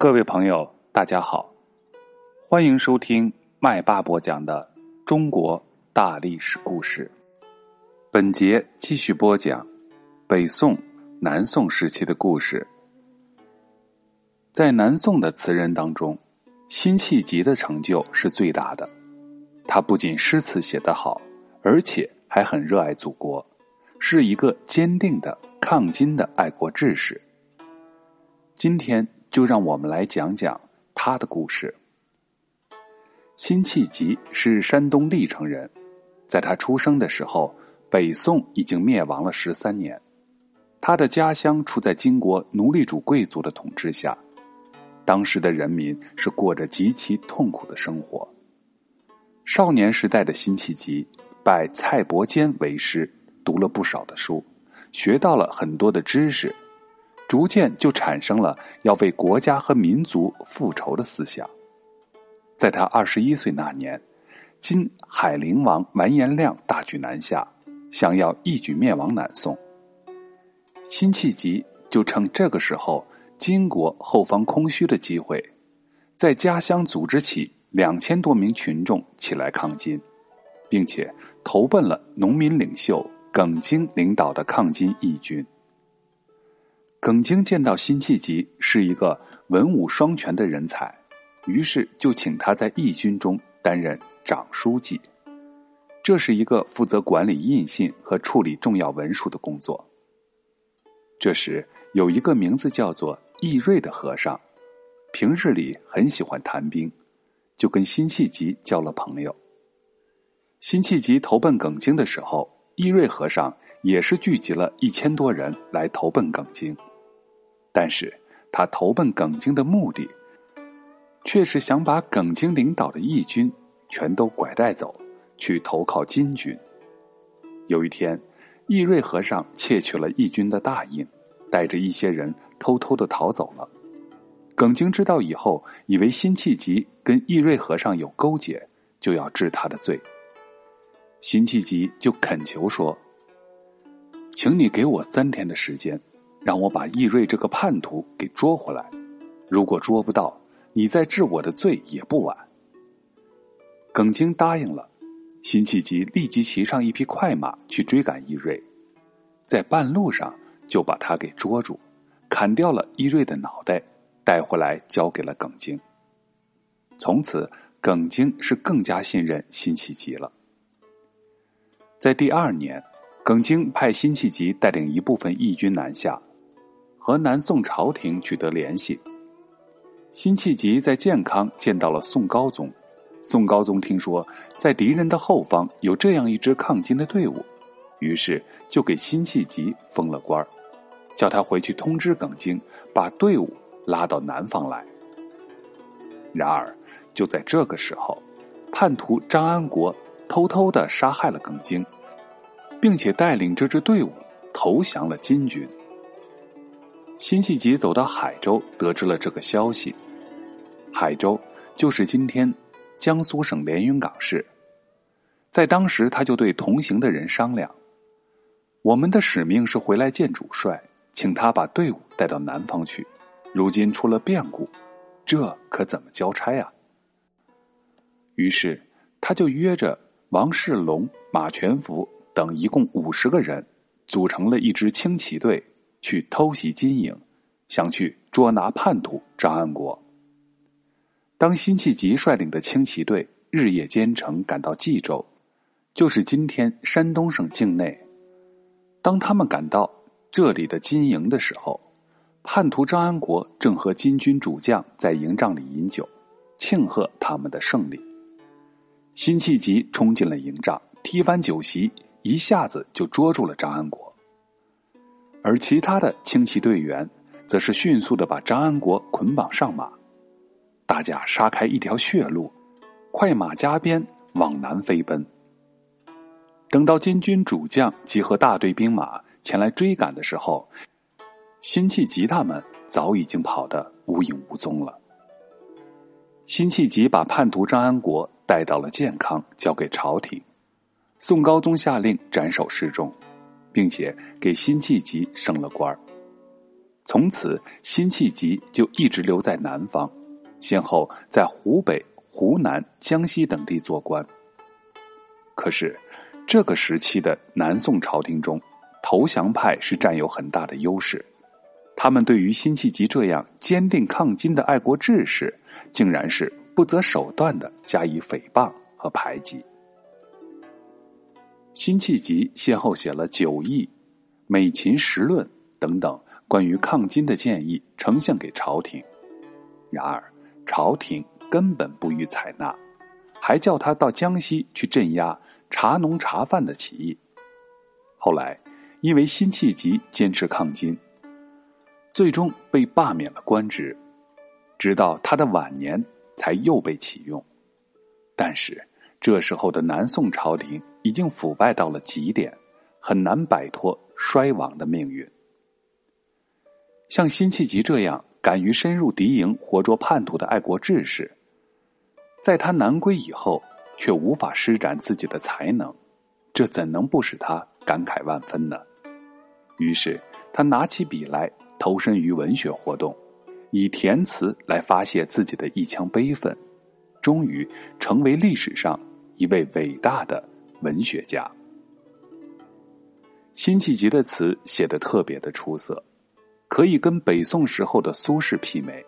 各位朋友，大家好，欢迎收听麦霸播讲的中国大历史故事。本节继续播讲北宋、南宋时期的故事。在南宋的词人当中，辛弃疾的成就是最大的。他不仅诗词写得好，而且还很热爱祖国，是一个坚定的抗金的爱国志士。今天。就让我们来讲讲他的故事。辛弃疾是山东历城人，在他出生的时候，北宋已经灭亡了十三年，他的家乡处在金国奴隶主贵族的统治下，当时的人民是过着极其痛苦的生活。少年时代的辛弃疾拜蔡伯坚为师，读了不少的书，学到了很多的知识。逐渐就产生了要为国家和民族复仇的思想。在他二十一岁那年，金海陵王完颜亮大举南下，想要一举灭亡南宋。辛弃疾就趁这个时候金国后方空虚的机会，在家乡组织起两千多名群众起来抗金，并且投奔了农民领袖耿京领导的抗金义军。耿京见到辛弃疾是一个文武双全的人才，于是就请他在义军中担任长书记。这是一个负责管理印信和处理重要文书的工作。这时有一个名字叫做易瑞的和尚，平日里很喜欢谈兵，就跟辛弃疾交了朋友。辛弃疾投奔耿京的时候，易瑞和尚也是聚集了一千多人来投奔耿京。但是他投奔耿京的目的，却是想把耿京领导的义军全都拐带走，去投靠金军。有一天，义瑞和尚窃取了义军的大印，带着一些人偷偷的逃走了。耿京知道以后，以为辛弃疾跟义瑞和尚有勾结，就要治他的罪。辛弃疾就恳求说：“请你给我三天的时间。”让我把易瑞这个叛徒给捉回来，如果捉不到，你再治我的罪也不晚。耿京答应了，辛弃疾立即骑上一匹快马去追赶易瑞，在半路上就把他给捉住，砍掉了易瑞的脑袋，带回来交给了耿京。从此，耿京是更加信任辛弃疾了。在第二年，耿京派辛弃疾带领一部分义军南下。和南宋朝廷取得联系，辛弃疾在建康见到了宋高宗。宋高宗听说在敌人的后方有这样一支抗金的队伍，于是就给辛弃疾封了官叫他回去通知耿京，把队伍拉到南方来。然而，就在这个时候，叛徒张安国偷偷的杀害了耿京，并且带领这支队伍投降了金军。辛弃疾走到海州，得知了这个消息。海州就是今天江苏省连云港市。在当时，他就对同行的人商量：“我们的使命是回来见主帅，请他把队伍带到南方去。如今出了变故，这可怎么交差啊？”于是，他就约着王世龙、马全福等一共五十个人，组成了一支轻骑队。去偷袭金营，想去捉拿叛徒张安国。当辛弃疾率领的轻骑队日夜兼程赶到冀州，就是今天山东省境内。当他们赶到这里的金营的时候，叛徒张安国正和金军主将在营帐里饮酒，庆贺他们的胜利。辛弃疾冲进了营帐，踢翻酒席，一下子就捉住了张安国。而其他的轻骑队员，则是迅速的把张安国捆绑上马，大家杀开一条血路，快马加鞭往南飞奔。等到金军主将集合大队兵马前来追赶的时候，辛弃疾他们早已经跑得无影无踪了。辛弃疾把叛徒张安国带到了健康，交给朝廷，宋高宗下令斩首示众。并且给辛弃疾升了官从此，辛弃疾就一直留在南方，先后在湖北、湖南、江西等地做官。可是，这个时期的南宋朝廷中，投降派是占有很大的优势。他们对于辛弃疾这样坚定抗金的爱国志士，竟然是不择手段的加以诽谤和排挤。辛弃疾先后写了《九议》《美琴十论》等等关于抗金的建议，呈现给朝廷。然而，朝廷根本不予采纳，还叫他到江西去镇压茶农茶贩的起义。后来，因为辛弃疾坚持抗金。最终被罢免了官职，直到他的晚年才又被启用。但是这时候的南宋朝廷已经腐败到了极点，很难摆脱衰亡的命运。像辛弃疾这样敢于深入敌营、活捉叛徒的爱国志士，在他南归以后，却无法施展自己的才能，这怎能不使他感慨万分呢？于是他拿起笔来。投身于文学活动，以填词来发泄自己的一腔悲愤，终于成为历史上一位伟大的文学家。辛弃疾的词写的特别的出色，可以跟北宋时候的苏轼媲美，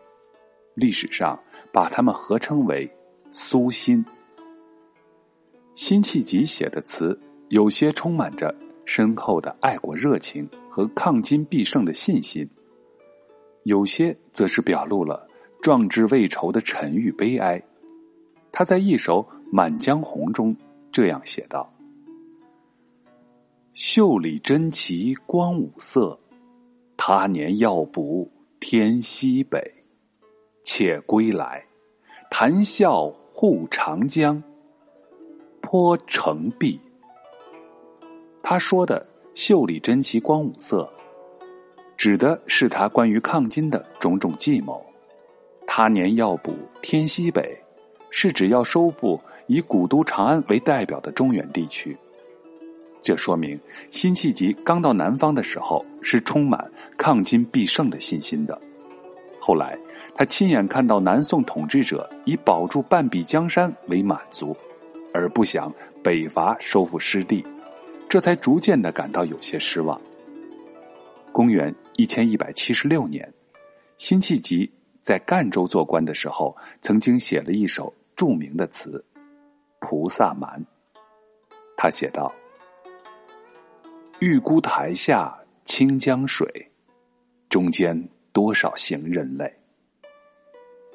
历史上把他们合称为“苏辛”。辛弃疾写的词有些充满着深厚的爱国热情和抗金必胜的信心。有些则是表露了壮志未酬的沉郁悲哀。他在一首《满江红》中这样写道：“袖里珍奇光五色，他年要补天西北。且归来，谈笑护长江，坡城壁。”他说的“袖里珍奇光五色”。指的是他关于抗金的种种计谋。他年要补天西北，是指要收复以古都长安为代表的中原地区。这说明辛弃疾刚到南方的时候是充满抗金必胜的信心的。后来他亲眼看到南宋统治者以保住半壁江山为满足，而不想北伐收复失地，这才逐渐的感到有些失望。公元一千一百七十六年，辛弃疾在赣州做官的时候，曾经写了一首著名的词《菩萨蛮》。他写道：“玉孤台下清江水，中间多少行人泪。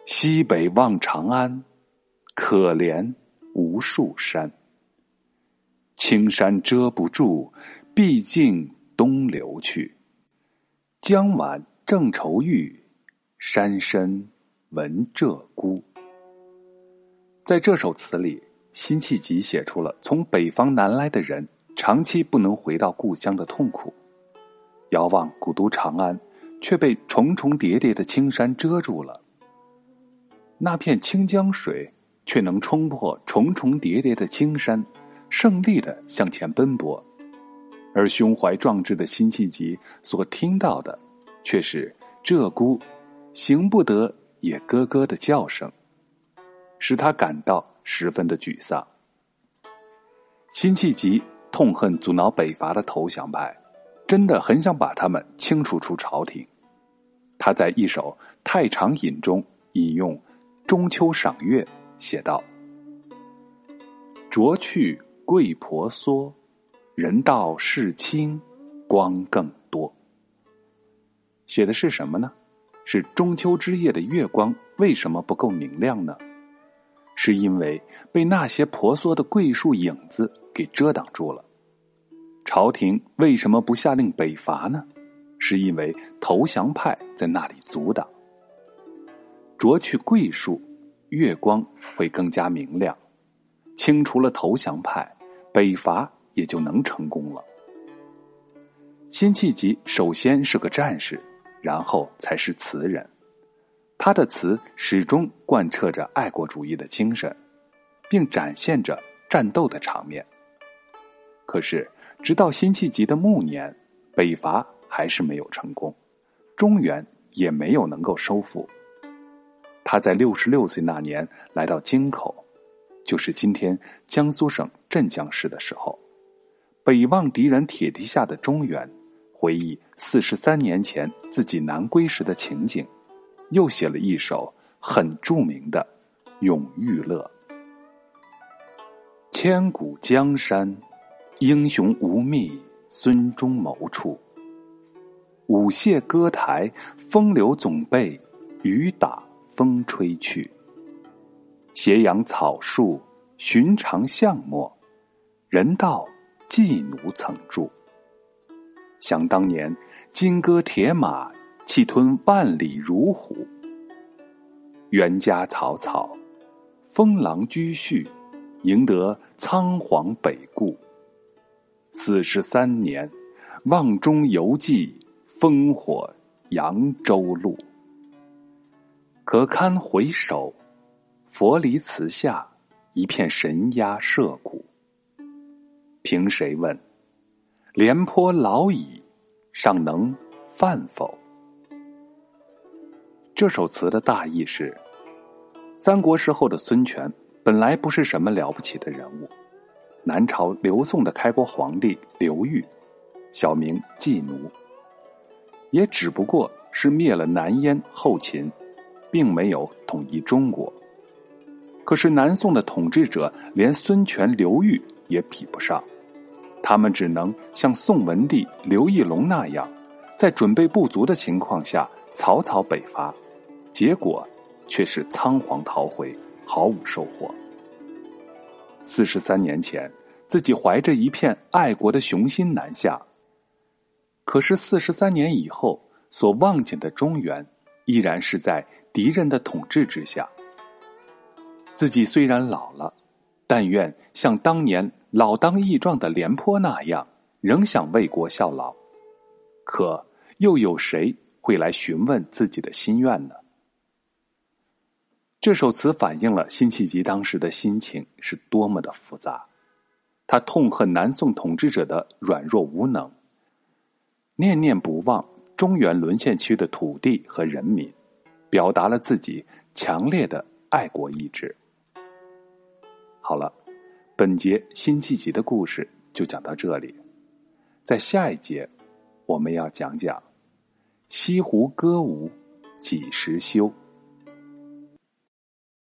西北望长安，可怜无数山。青山遮不住，毕竟东流去。”江晚正愁遇，山深闻鹧鸪。在这首词里，辛弃疾写出了从北方南来的人长期不能回到故乡的痛苦。遥望古都长安，却被重重叠叠的青山遮住了。那片清江水却能冲破重重叠叠的青山，胜利的向前奔波。而胸怀壮志的辛弃疾所听到的，却是鹧鸪行不得也咯咯的叫声，使他感到十分的沮丧。辛弃疾痛恨阻挠北伐的投降派，真的很想把他们清除出朝廷。他在一首《太常饮》中引用《中秋赏月》，写道：“酌去桂婆娑。”人道是清，光更多。写的是什么呢？是中秋之夜的月光为什么不够明亮呢？是因为被那些婆娑的桂树影子给遮挡住了。朝廷为什么不下令北伐呢？是因为投降派在那里阻挡。啄去桂树，月光会更加明亮，清除了投降派，北伐。也就能成功了。辛弃疾首先是个战士，然后才是词人。他的词始终贯彻着爱国主义的精神，并展现着战斗的场面。可是，直到辛弃疾的暮年，北伐还是没有成功，中原也没有能够收复。他在六十六岁那年来到京口，就是今天江苏省镇江市的时候，北望敌人铁蹄下的中原，回忆四十三年前自己南归时的情景，又写了一首很著名的《永遇乐》。千古江山，英雄无觅孙中谋处。舞榭歌台，风流总被雨打风吹去。斜阳草树，寻常巷陌，人道寄奴曾住。想当年，金戈铁马，气吞万里如虎。元家草草，封狼居胥。赢得仓皇北顾，四十三年，望中犹记烽火扬州路。可堪回首，佛离祠下，一片神鸦社鼓。凭谁问？廉颇老矣，尚能饭否？这首词的大意是：三国时候的孙权。本来不是什么了不起的人物，南朝刘宋的开国皇帝刘裕，小名季奴，也只不过是灭了南燕后秦，并没有统一中国。可是南宋的统治者连孙权、刘裕也比不上，他们只能像宋文帝刘义隆那样，在准备不足的情况下草草北伐，结果却是仓皇逃回。毫无收获。四十三年前，自己怀着一片爱国的雄心南下，可是四十三年以后，所望见的中原，依然是在敌人的统治之下。自己虽然老了，但愿像当年老当益壮的廉颇那样，仍想为国效劳。可又有谁会来询问自己的心愿呢？这首词反映了辛弃疾当时的心情是多么的复杂，他痛恨南宋统治者的软弱无能，念念不忘中原沦陷区的土地和人民，表达了自己强烈的爱国意志。好了，本节辛弃疾的故事就讲到这里，在下一节我们要讲讲西湖歌舞几时休。